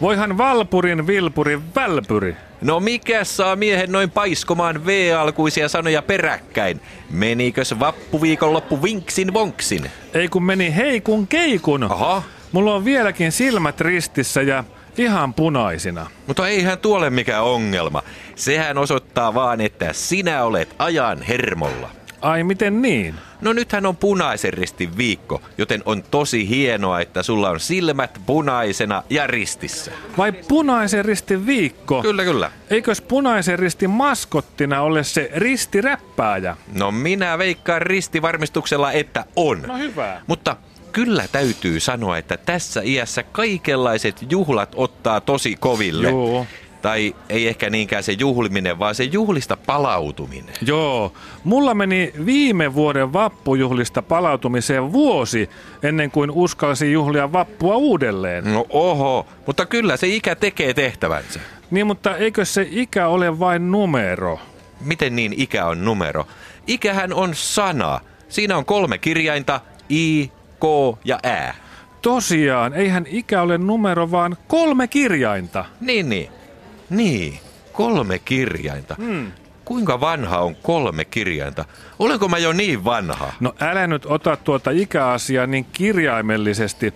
Voihan Valpurin Vilpurin Välpyri. No mikä saa miehen noin paiskomaan V-alkuisia sanoja peräkkäin? Menikös vappuviikonloppu vinksin vonksin? Ei kun meni heikun keikun. Aha, Mulla on vieläkin silmät ristissä ja ihan punaisina. mutta eihän tuole mikään ongelma. Sehän osoittaa vaan, että sinä olet ajan hermolla. Ai miten niin? No nythän on punaisen ristin viikko, joten on tosi hienoa, että sulla on silmät punaisena ja ristissä. Vai punaisen ristin viikko? Kyllä, kyllä. Eikös punaisen ristin maskottina ole se ristiräppääjä? No minä veikkaan ristivarmistuksella, että on. No hyvä. Mutta kyllä täytyy sanoa, että tässä iässä kaikenlaiset juhlat ottaa tosi koville. Joo. Tai ei ehkä niinkään se juhliminen, vaan se juhlista palautuminen. Joo, mulla meni viime vuoden vappujuhlista palautumiseen vuosi ennen kuin uskalsin juhlia vappua uudelleen. No oho, mutta kyllä se ikä tekee tehtävänsä. Niin, mutta eikö se ikä ole vain numero? Miten niin ikä on numero? Ikähän on sana. Siinä on kolme kirjainta, I, K ja Ä. Tosiaan, eihän ikä ole numero, vaan kolme kirjainta. Niin, niin. Niin, kolme kirjainta. Hmm. Kuinka vanha on kolme kirjainta? Olenko mä jo niin vanha? No älä nyt ota tuota ikäasiaa niin kirjaimellisesti.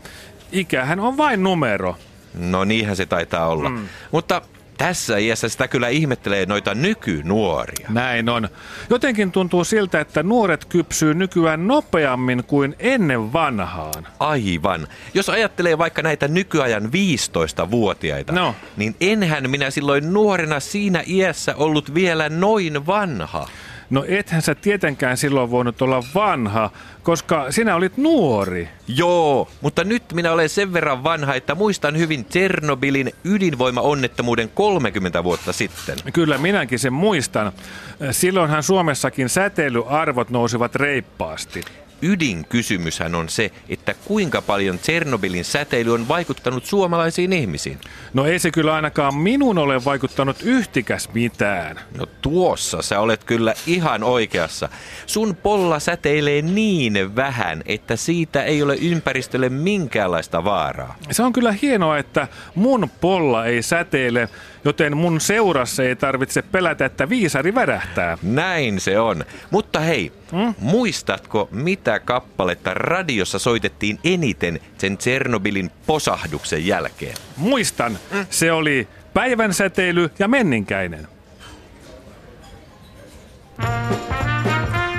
Ikähän on vain numero. No niinhän se taitaa olla. Mm. Mutta tässä iässä sitä kyllä ihmettelee noita nykynuoria. Näin on. Jotenkin tuntuu siltä, että nuoret kypsyy nykyään nopeammin kuin ennen vanhaan. Aivan. Jos ajattelee vaikka näitä nykyajan 15-vuotiaita, No. niin enhän minä silloin nuorena siinä iässä ollut vielä noin vanha. No ethän sä tietenkään silloin voinut olla vanha, koska sinä olit nuori. Joo, mutta nyt minä olen sen verran vanha, että muistan hyvin Ternobylin ydinvoimaonnettomuuden 30 vuotta sitten. Kyllä minäkin sen muistan. Silloinhan Suomessakin säteilyarvot nousivat reippaasti. Ydinkysymyshän on se, että kuinka paljon Ternobylin säteily on vaikuttanut suomalaisiin ihmisiin. No ei se kyllä ainakaan minun ole vaikuttanut yhtikäs mitään. No tuossa sä olet kyllä ihan oikeassa. Sun polla säteilee niin vähän, että siitä ei ole ympäristölle minkäänlaista vaaraa. Se on kyllä hienoa, että mun polla ei säteile, joten mun seurassa ei tarvitse pelätä, että viisari värähtää. Näin se on. Mutta hei, Mm? muistatko mitä kappaletta radiossa soitettiin eniten sen Tsernobylin posahduksen jälkeen? Muistan, se oli päivän säteily ja menninkäinen.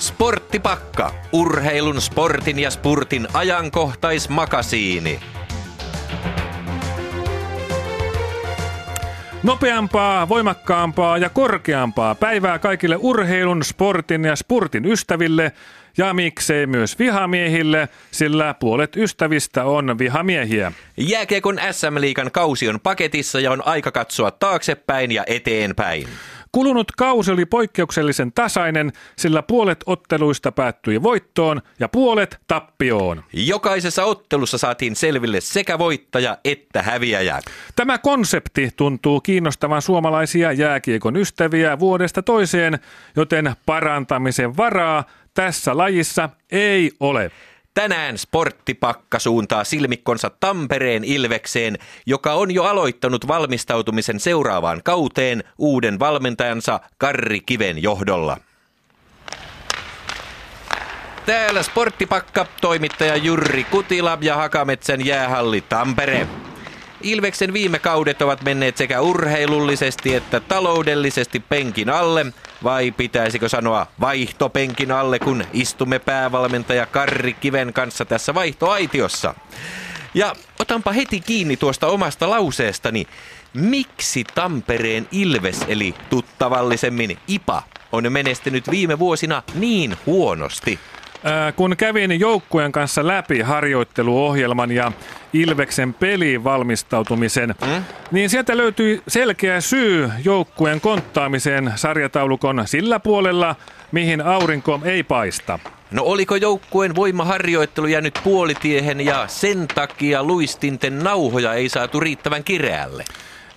Sporttipakka, urheilun, sportin ja spurtin ajankohtaismakasiini. Nopeampaa, voimakkaampaa ja korkeampaa päivää kaikille urheilun, sportin ja spurtin ystäville ja miksei myös vihamiehille, sillä puolet ystävistä on vihamiehiä. Jääkiekon SM-liikan kausi on paketissa ja on aika katsoa taaksepäin ja eteenpäin. Kulunut kausi oli poikkeuksellisen tasainen, sillä puolet otteluista päättyi voittoon ja puolet tappioon. Jokaisessa ottelussa saatiin selville sekä voittaja että häviäjä. Tämä konsepti tuntuu kiinnostavan suomalaisia jääkiekon ystäviä vuodesta toiseen, joten parantamisen varaa tässä lajissa ei ole. Tänään sporttipakka suuntaa silmikkonsa Tampereen Ilvekseen, joka on jo aloittanut valmistautumisen seuraavaan kauteen uuden valmentajansa Karri Kiven johdolla. Täällä sporttipakka, toimittaja Jurri Kutila ja Hakametsän jäähalli Tampere. Ilveksen viime kaudet ovat menneet sekä urheilullisesti että taloudellisesti penkin alle, vai pitäisikö sanoa vaihtopenkin alle, kun istumme päävalmentaja Karri Kiven kanssa tässä vaihtoaitiossa. Ja otanpa heti kiinni tuosta omasta lauseestani. Miksi Tampereen Ilves, eli tuttavallisemmin IPA, on menestynyt viime vuosina niin huonosti? Ää, kun kävin joukkueen kanssa läpi harjoitteluohjelman ja Ilveksen peliin valmistautumisen, mm? niin sieltä löytyi selkeä syy joukkueen konttaamiseen sarjataulukon sillä puolella, mihin aurinko ei paista. No oliko joukkueen voimaharjoittelu jäänyt puolitiehen ja sen takia luistinten nauhoja ei saatu riittävän kireälle?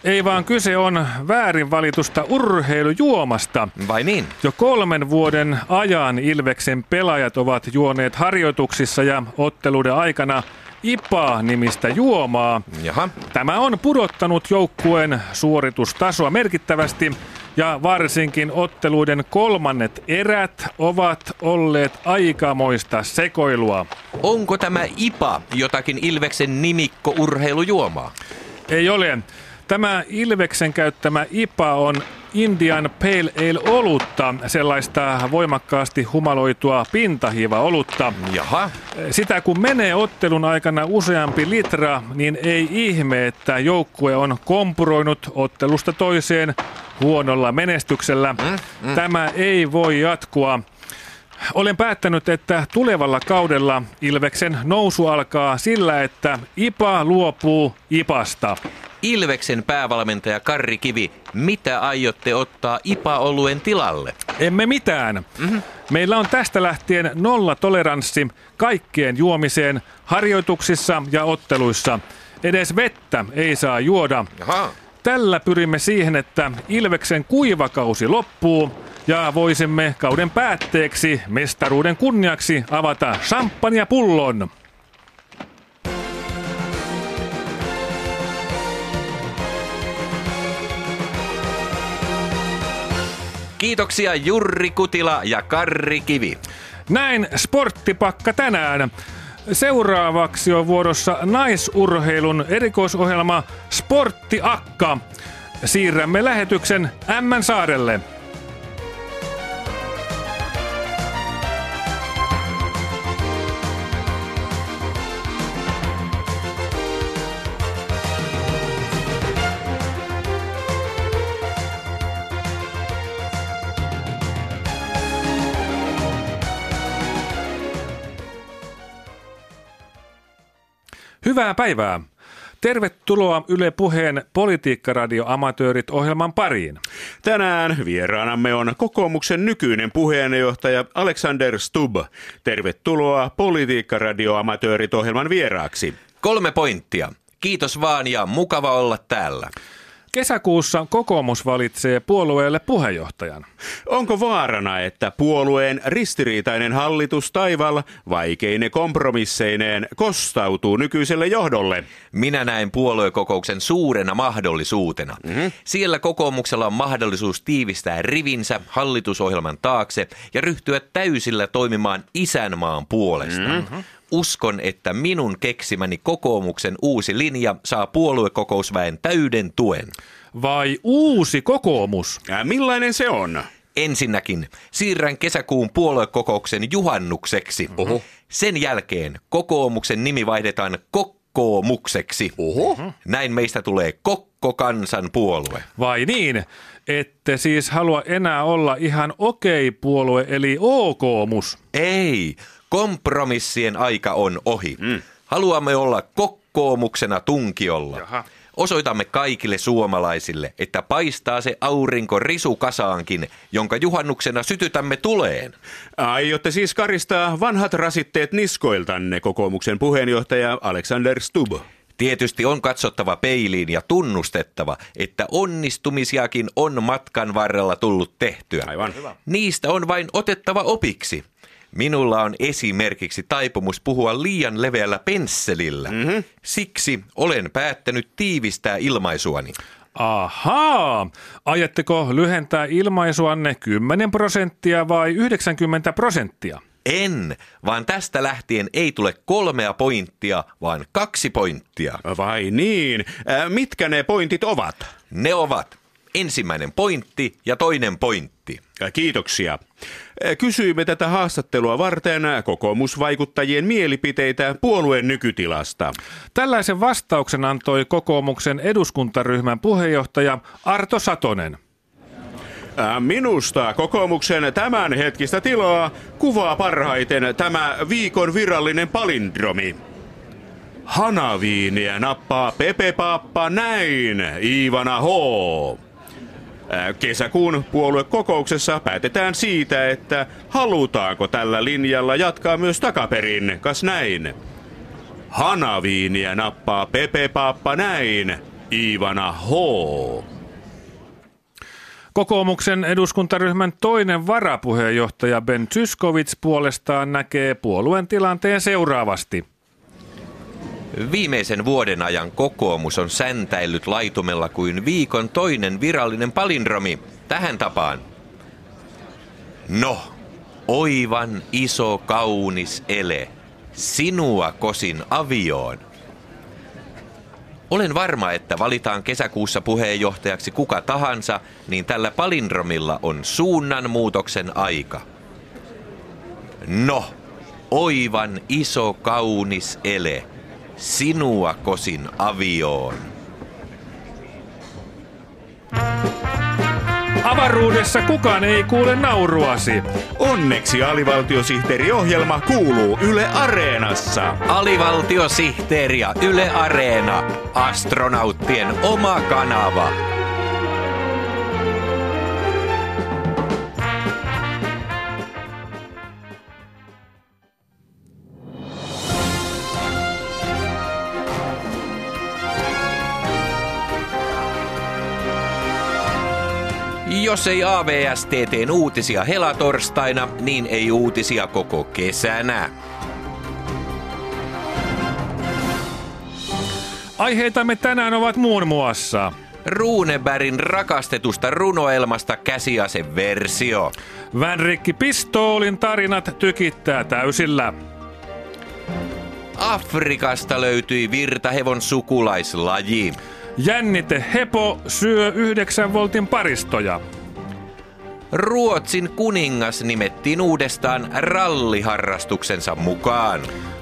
Ei vaan kyse on väärin valitusta urheilujuomasta. Vai niin? Jo kolmen vuoden ajan Ilveksen pelaajat ovat juoneet harjoituksissa ja otteluiden aikana IPA-nimistä juomaa. Jaha. Tämä on pudottanut joukkueen suoritustasoa merkittävästi ja varsinkin otteluiden kolmannet erät ovat olleet aikamoista sekoilua. Onko tämä IPA jotakin Ilveksen nimikko urheilujuomaa? Ei ole. Tämä Ilveksen käyttämä IPA on Indian Pale Ale olutta, sellaista voimakkaasti humaloitua pintahiiva-olutta. Jaha. Sitä kun menee ottelun aikana useampi litra, niin ei ihme, että joukkue on kompuroinut ottelusta toiseen huonolla menestyksellä. Mm, mm. Tämä ei voi jatkua. Olen päättänyt, että tulevalla kaudella Ilveksen nousu alkaa sillä, että IPA luopuu IPasta. Ilveksen päävalmentaja Karri Kivi, mitä aiotte ottaa IPA-oluen tilalle? Emme mitään. Mm-hmm. Meillä on tästä lähtien nolla toleranssi kaikkeen juomiseen harjoituksissa ja otteluissa. Edes vettä ei saa juoda. Jaha. Tällä pyrimme siihen, että Ilveksen kuivakausi loppuu ja voisimme kauden päätteeksi mestaruuden kunniaksi avata champagnepullon. Kiitoksia Jurri Kutila ja Karri Kivi. Näin sporttipakka tänään. Seuraavaksi on vuorossa naisurheilun erikoisohjelma Sportti Akka. Siirrämme lähetyksen Ämmän saarelle. Hyvää päivää. Tervetuloa Yle Puheen Politiikkaradio-amatöörit ohjelman pariin. Tänään vieraanamme on kokoomuksen nykyinen puheenjohtaja Alexander Stubb. Tervetuloa Politiikkaradio-amatöörit ohjelman vieraaksi. Kolme pointtia. Kiitos vaan ja mukava olla täällä. Kesäkuussa kokoomus valitsee puolueelle puheenjohtajan. Onko vaarana, että puolueen ristiriitainen hallitus taival vaikeine kompromisseineen kostautuu nykyiselle johdolle? Minä näen puoluekokouksen suurena mahdollisuutena. Mm-hmm. Siellä kokoomuksella on mahdollisuus tiivistää rivinsä hallitusohjelman taakse ja ryhtyä täysillä toimimaan isänmaan puolesta. Mm-hmm. Uskon, että minun keksimäni kokoomuksen uusi linja saa puoluekokousväen täyden tuen. Vai uusi kokoomus? Ja millainen se on? Ensinnäkin siirrän kesäkuun puoluekokouksen juhannukseksi. Oho. Sen jälkeen kokoomuksen nimi vaihdetaan kokkoomukseksi. Oho. Näin meistä tulee kokko kansan puolue. Vai niin? Ette siis halua enää olla ihan okei puolue eli okoomus? Ei, kompromissien aika on ohi. Mm. Haluamme olla kokkoomuksena tunkiolla. Jaha. Osoitamme kaikille suomalaisille, että paistaa se aurinko risukasaankin, jonka juhannuksena sytytämme tuleen. Aiotte siis karistaa vanhat rasitteet niskoiltanne, kokoomuksen puheenjohtaja Alexander Stubb. Tietysti on katsottava peiliin ja tunnustettava, että onnistumisiakin on matkan varrella tullut tehtyä. Aivan. Hyvä. Niistä on vain otettava opiksi. Minulla on esimerkiksi taipumus puhua liian leveällä pensselillä. Mm-hmm. Siksi olen päättänyt tiivistää ilmaisuani. Ahaa! Ajatteko lyhentää ilmaisuanne 10 prosenttia vai 90 prosenttia? En, vaan tästä lähtien ei tule kolmea pointtia, vaan kaksi pointtia. Vai niin? Ää, mitkä ne pointit ovat? Ne ovat ensimmäinen pointti ja toinen pointti. Ää, Kiitoksia. Ää, Kysyimme tätä haastattelua varten kokoomusvaikuttajien mielipiteitä puolueen nykytilasta. Tällaisen vastauksen antoi kokoomuksen eduskuntaryhmän puheenjohtaja Arto Satonen. Ää, Minusta kokoomuksen tämänhetkistä tilaa kuvaa parhaiten tämä viikon virallinen palindromi. Hanaviiniä nappaa Pepe Pappa näin, Iivana H. Kesäkuun puoluekokouksessa päätetään siitä, että halutaanko tällä linjalla jatkaa myös takaperin, kas näin. Hanaviiniä nappaa Pepe Pappa näin, Iivana H. Kokoomuksen eduskuntaryhmän toinen varapuheenjohtaja Ben Zyskowicz puolestaan näkee puolueen tilanteen seuraavasti. Viimeisen vuoden ajan kokoomus on säntäillyt laitumella kuin viikon toinen virallinen palindromi. Tähän tapaan. No, oivan iso kaunis ele. Sinua kosin avioon. Olen varma, että valitaan kesäkuussa puheenjohtajaksi kuka tahansa, niin tällä palindromilla on suunnanmuutoksen aika. No, oivan iso kaunis ele. Sinua kosin avioon. Avaruudessa kukaan ei kuule nauruasi. Onneksi alivaltiosihteeriohjelma kuuluu Yle Areenassa. Alivaltiosihteeri ja Yle Areena. Astronauttien oma kanava. Jos ei AVSTTn uutisia helatorstaina, niin ei uutisia koko kesänä. Aiheitamme tänään ovat muun muassa Runebergin rakastetusta runoelmasta käsiaseversio. Vänrikki Pistoolin tarinat tykittää täysillä. Afrikasta löytyi virtahevon sukulaislaji. Jännite Hepo syö 9 voltin paristoja. Ruotsin kuningas nimettiin uudestaan ralliharrastuksensa mukaan.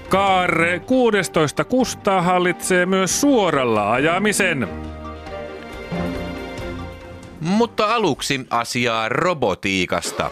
Kaarre 16 Kustaa hallitsee myös suoralla ajamisen. Mutta aluksi asiaa robotiikasta.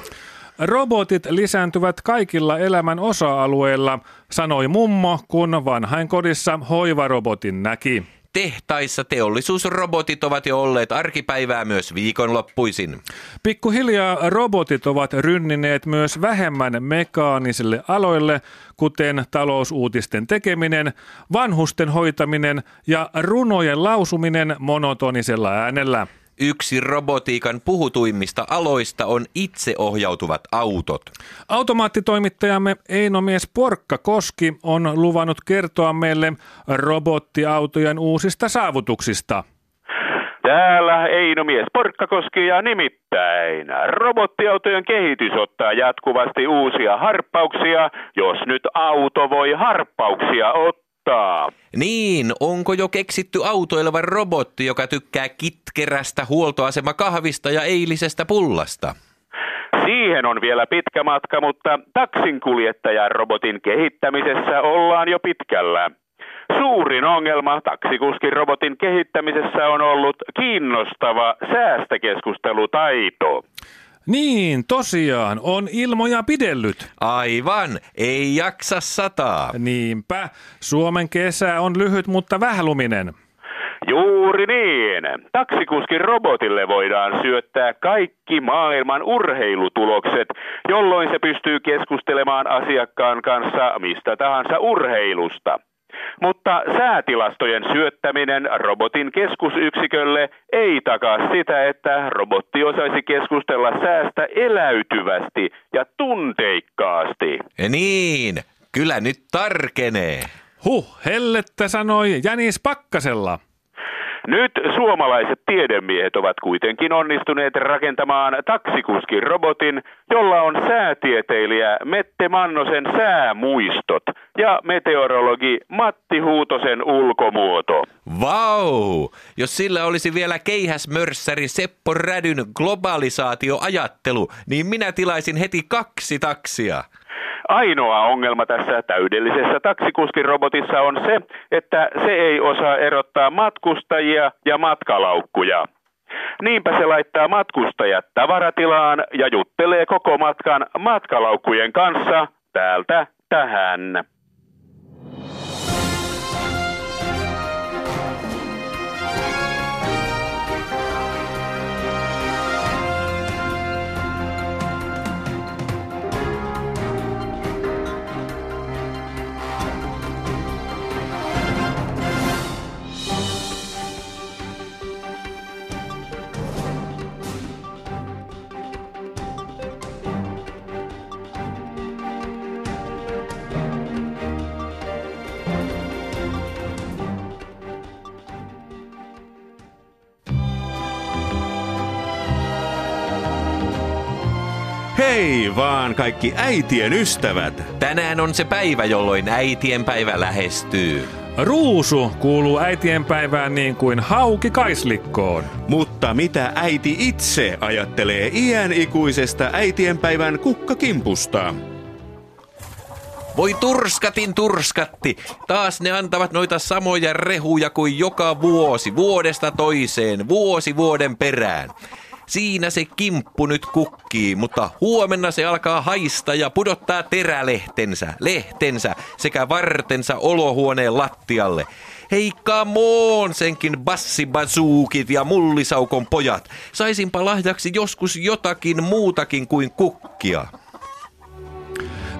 Robotit lisääntyvät kaikilla elämän osa-alueilla, sanoi mummo, kun vanhainkodissa hoivarobotin näki. Tehtaissa teollisuusrobotit ovat jo olleet arkipäivää myös viikonloppuisin. Pikkuhiljaa robotit ovat rynnineet myös vähemmän mekaanisille aloille, kuten talousuutisten tekeminen, vanhusten hoitaminen ja runojen lausuminen monotonisella äänellä. Yksi robotiikan puhutuimmista aloista on itseohjautuvat autot. Automaattitoimittajamme Einomies Porkka Koski on luvannut kertoa meille robottiautojen uusista saavutuksista. Täällä Einomies Porkkakoski ja nimittäin robottiautojen kehitys ottaa jatkuvasti uusia harppauksia, jos nyt auto voi harppauksia ottaa. Niin, onko jo keksitty autoileva robotti, joka tykkää kitkerästä huoltoasemakahvista ja eilisestä pullasta? Siihen on vielä pitkä matka, mutta taksinkuljettajan robotin kehittämisessä ollaan jo pitkällä. Suurin ongelma taksikuskin robotin kehittämisessä on ollut kiinnostava säästäkeskustelutaito. Niin, tosiaan, on ilmoja pidellyt. Aivan, ei jaksa sataa. Niinpä, Suomen kesä on lyhyt, mutta vähäluminen. Juuri niin. Taksikuskin robotille voidaan syöttää kaikki maailman urheilutulokset, jolloin se pystyy keskustelemaan asiakkaan kanssa mistä tahansa urheilusta. Mutta säätilastojen syöttäminen robotin keskusyksikölle ei takaa sitä, että robotti osaisi keskustella säästä eläytyvästi ja tunteikkaasti. Niin, kyllä nyt tarkenee. Huh, hellettä sanoi Jänis Pakkasella. Nyt suomalaiset tiedemiehet ovat kuitenkin onnistuneet rakentamaan taksikuskin robotin, jolla on säätieteilijä Mette Mannosen säämuistot ja meteorologi Matti Huutosen ulkomuoto. Vau! Jos sillä olisi vielä keihäsmörssäri Seppo Rädyn globalisaatioajattelu, niin minä tilaisin heti kaksi taksia. Ainoa ongelma tässä täydellisessä taksikuskin robotissa on se, että se ei osaa erottaa matkustajia ja matkalaukkuja. Niinpä se laittaa matkustajat tavaratilaan ja juttelee koko matkan matkalaukkujen kanssa täältä tähän. Hei vaan kaikki äitien ystävät! Tänään on se päivä, jolloin äitien päivä lähestyy. Ruusu kuuluu äitienpäivään niin kuin hauki kaislikkoon. Mutta mitä äiti itse ajattelee iän ikuisesta äitienpäivän kukkakimpusta? Voi turskatin turskatti, taas ne antavat noita samoja rehuja kuin joka vuosi, vuodesta toiseen, vuosi vuoden perään. Siinä se kimppu nyt kukkii, mutta huomenna se alkaa haista ja pudottaa terälehtensä, lehtensä sekä vartensa olohuoneen lattialle. Hei kamoon senkin bassibasuukit ja mullisaukon pojat. Saisinpa lahjaksi joskus jotakin muutakin kuin kukkia.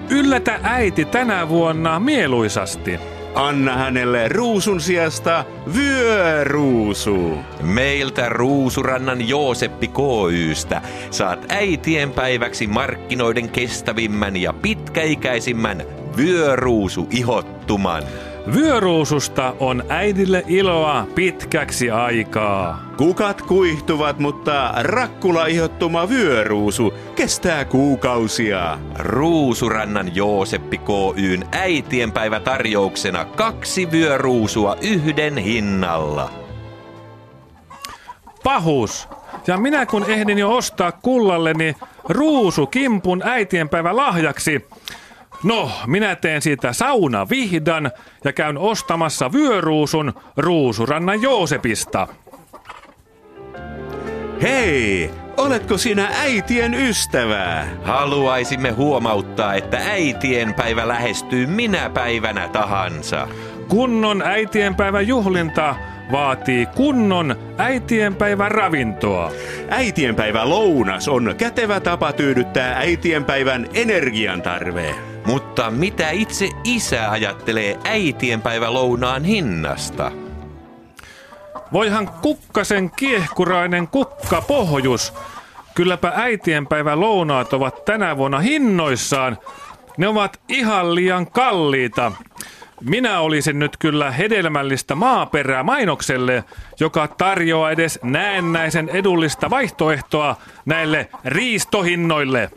Yllätä äiti tänä vuonna mieluisasti. Anna hänelle ruusun sijasta vyöruusu. Meiltä Ruusurannan Jooseppi KYstä saat äitien päiväksi markkinoiden kestävimmän ja pitkäikäisimmän vyöruusu ihottuman. Vyöruususta on äidille iloa pitkäksi aikaa. Kukat kuihtuvat, mutta rakkula ihottuma vyöruusu kestää kuukausia. Ruusurannan Jooseppi KYn äitienpäivä tarjouksena kaksi vyöruusua yhden hinnalla. Pahus. Ja minä kun ehdin jo ostaa kullalleni ruusu kimpun äitienpäivä lahjaksi, No, minä teen siitä sauna vihdan ja käyn ostamassa vyöruusun Ruusurannan Joosepista. Hei, oletko sinä äitien ystävää? Haluaisimme huomauttaa, että äitien päivä lähestyy minä päivänä tahansa. Kunnon äitienpäivän juhlinta vaatii kunnon äitienpäivän ravintoa. Äitienpäivä lounas on kätevä tapa tyydyttää äitienpäivän energiantarve. Mutta mitä itse isä ajattelee äitienpäivä lounaan hinnasta? Voihan kukkasen kiehkurainen kukka pohjus. Kylläpä äitienpäivä lounaat ovat tänä vuonna hinnoissaan. Ne ovat ihan liian kalliita. Minä olisin nyt kyllä hedelmällistä maaperää mainokselle, joka tarjoaa edes näennäisen edullista vaihtoehtoa näille riistohinnoille.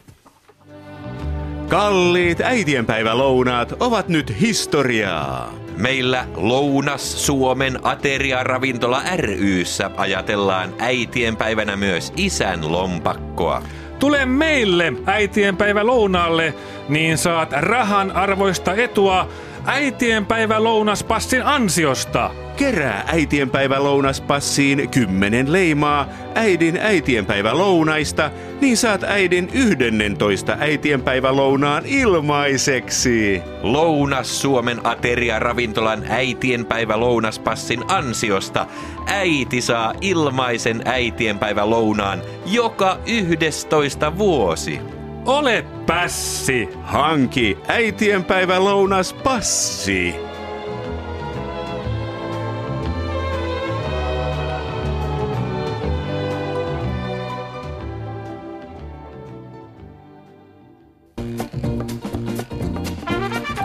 Kalliit äitienpäivälounaat ovat nyt historiaa. Meillä Lounas Suomen ateriaravintola ryssä ajatellaan äitienpäivänä myös isän lompakkoa. Tule meille äitienpäivä lounaalle, niin saat rahan arvoista etua äitienpäivä lounaspassin ansiosta. Kerää äitienpäivä lounaspassiin 10 leimaa äidin äitienpäivä lounaista, niin saat äidin 11 äitienpäivä lounaan ilmaiseksi. Lounas Suomen ateria ravintolan äitienpäivä lounaspassin ansiosta äiti saa ilmaisen äitienpäivä lounaan joka 11 vuosi. Ole pässi! Hanki äitienpäivä